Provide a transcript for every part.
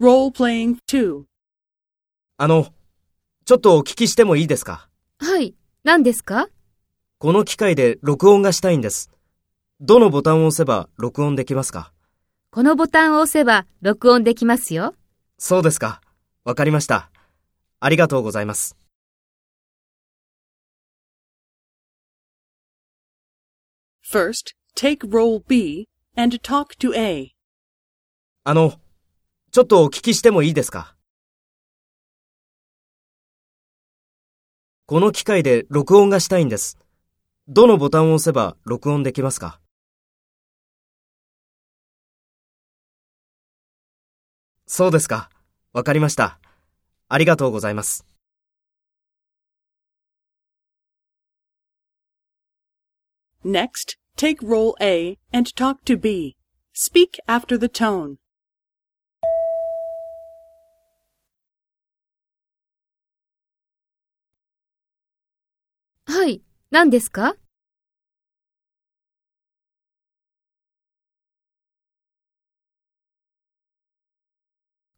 Role-playing 2. あの、ちょっとお聞きしてもいいですか？はい。何ですか？この機械で録音がしたいんです。どのボタンを押せば録音できますか？このボタンを押せば録音できますよ。そうですか。わかりました。ありがとうございます。First, take role B and talk to A. あの、ちょっとお聞きしてもいいですか？この機械で録音がしたいんです。どのボタンを押せば録音できますか？そうですか。わかりました。ありがとうございます。Next, take role A and talk to B. Speak after the tone. はい。何ですか？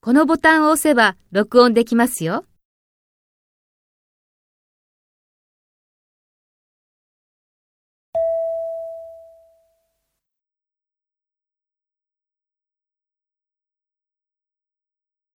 このボタンを押せば録音できますよ。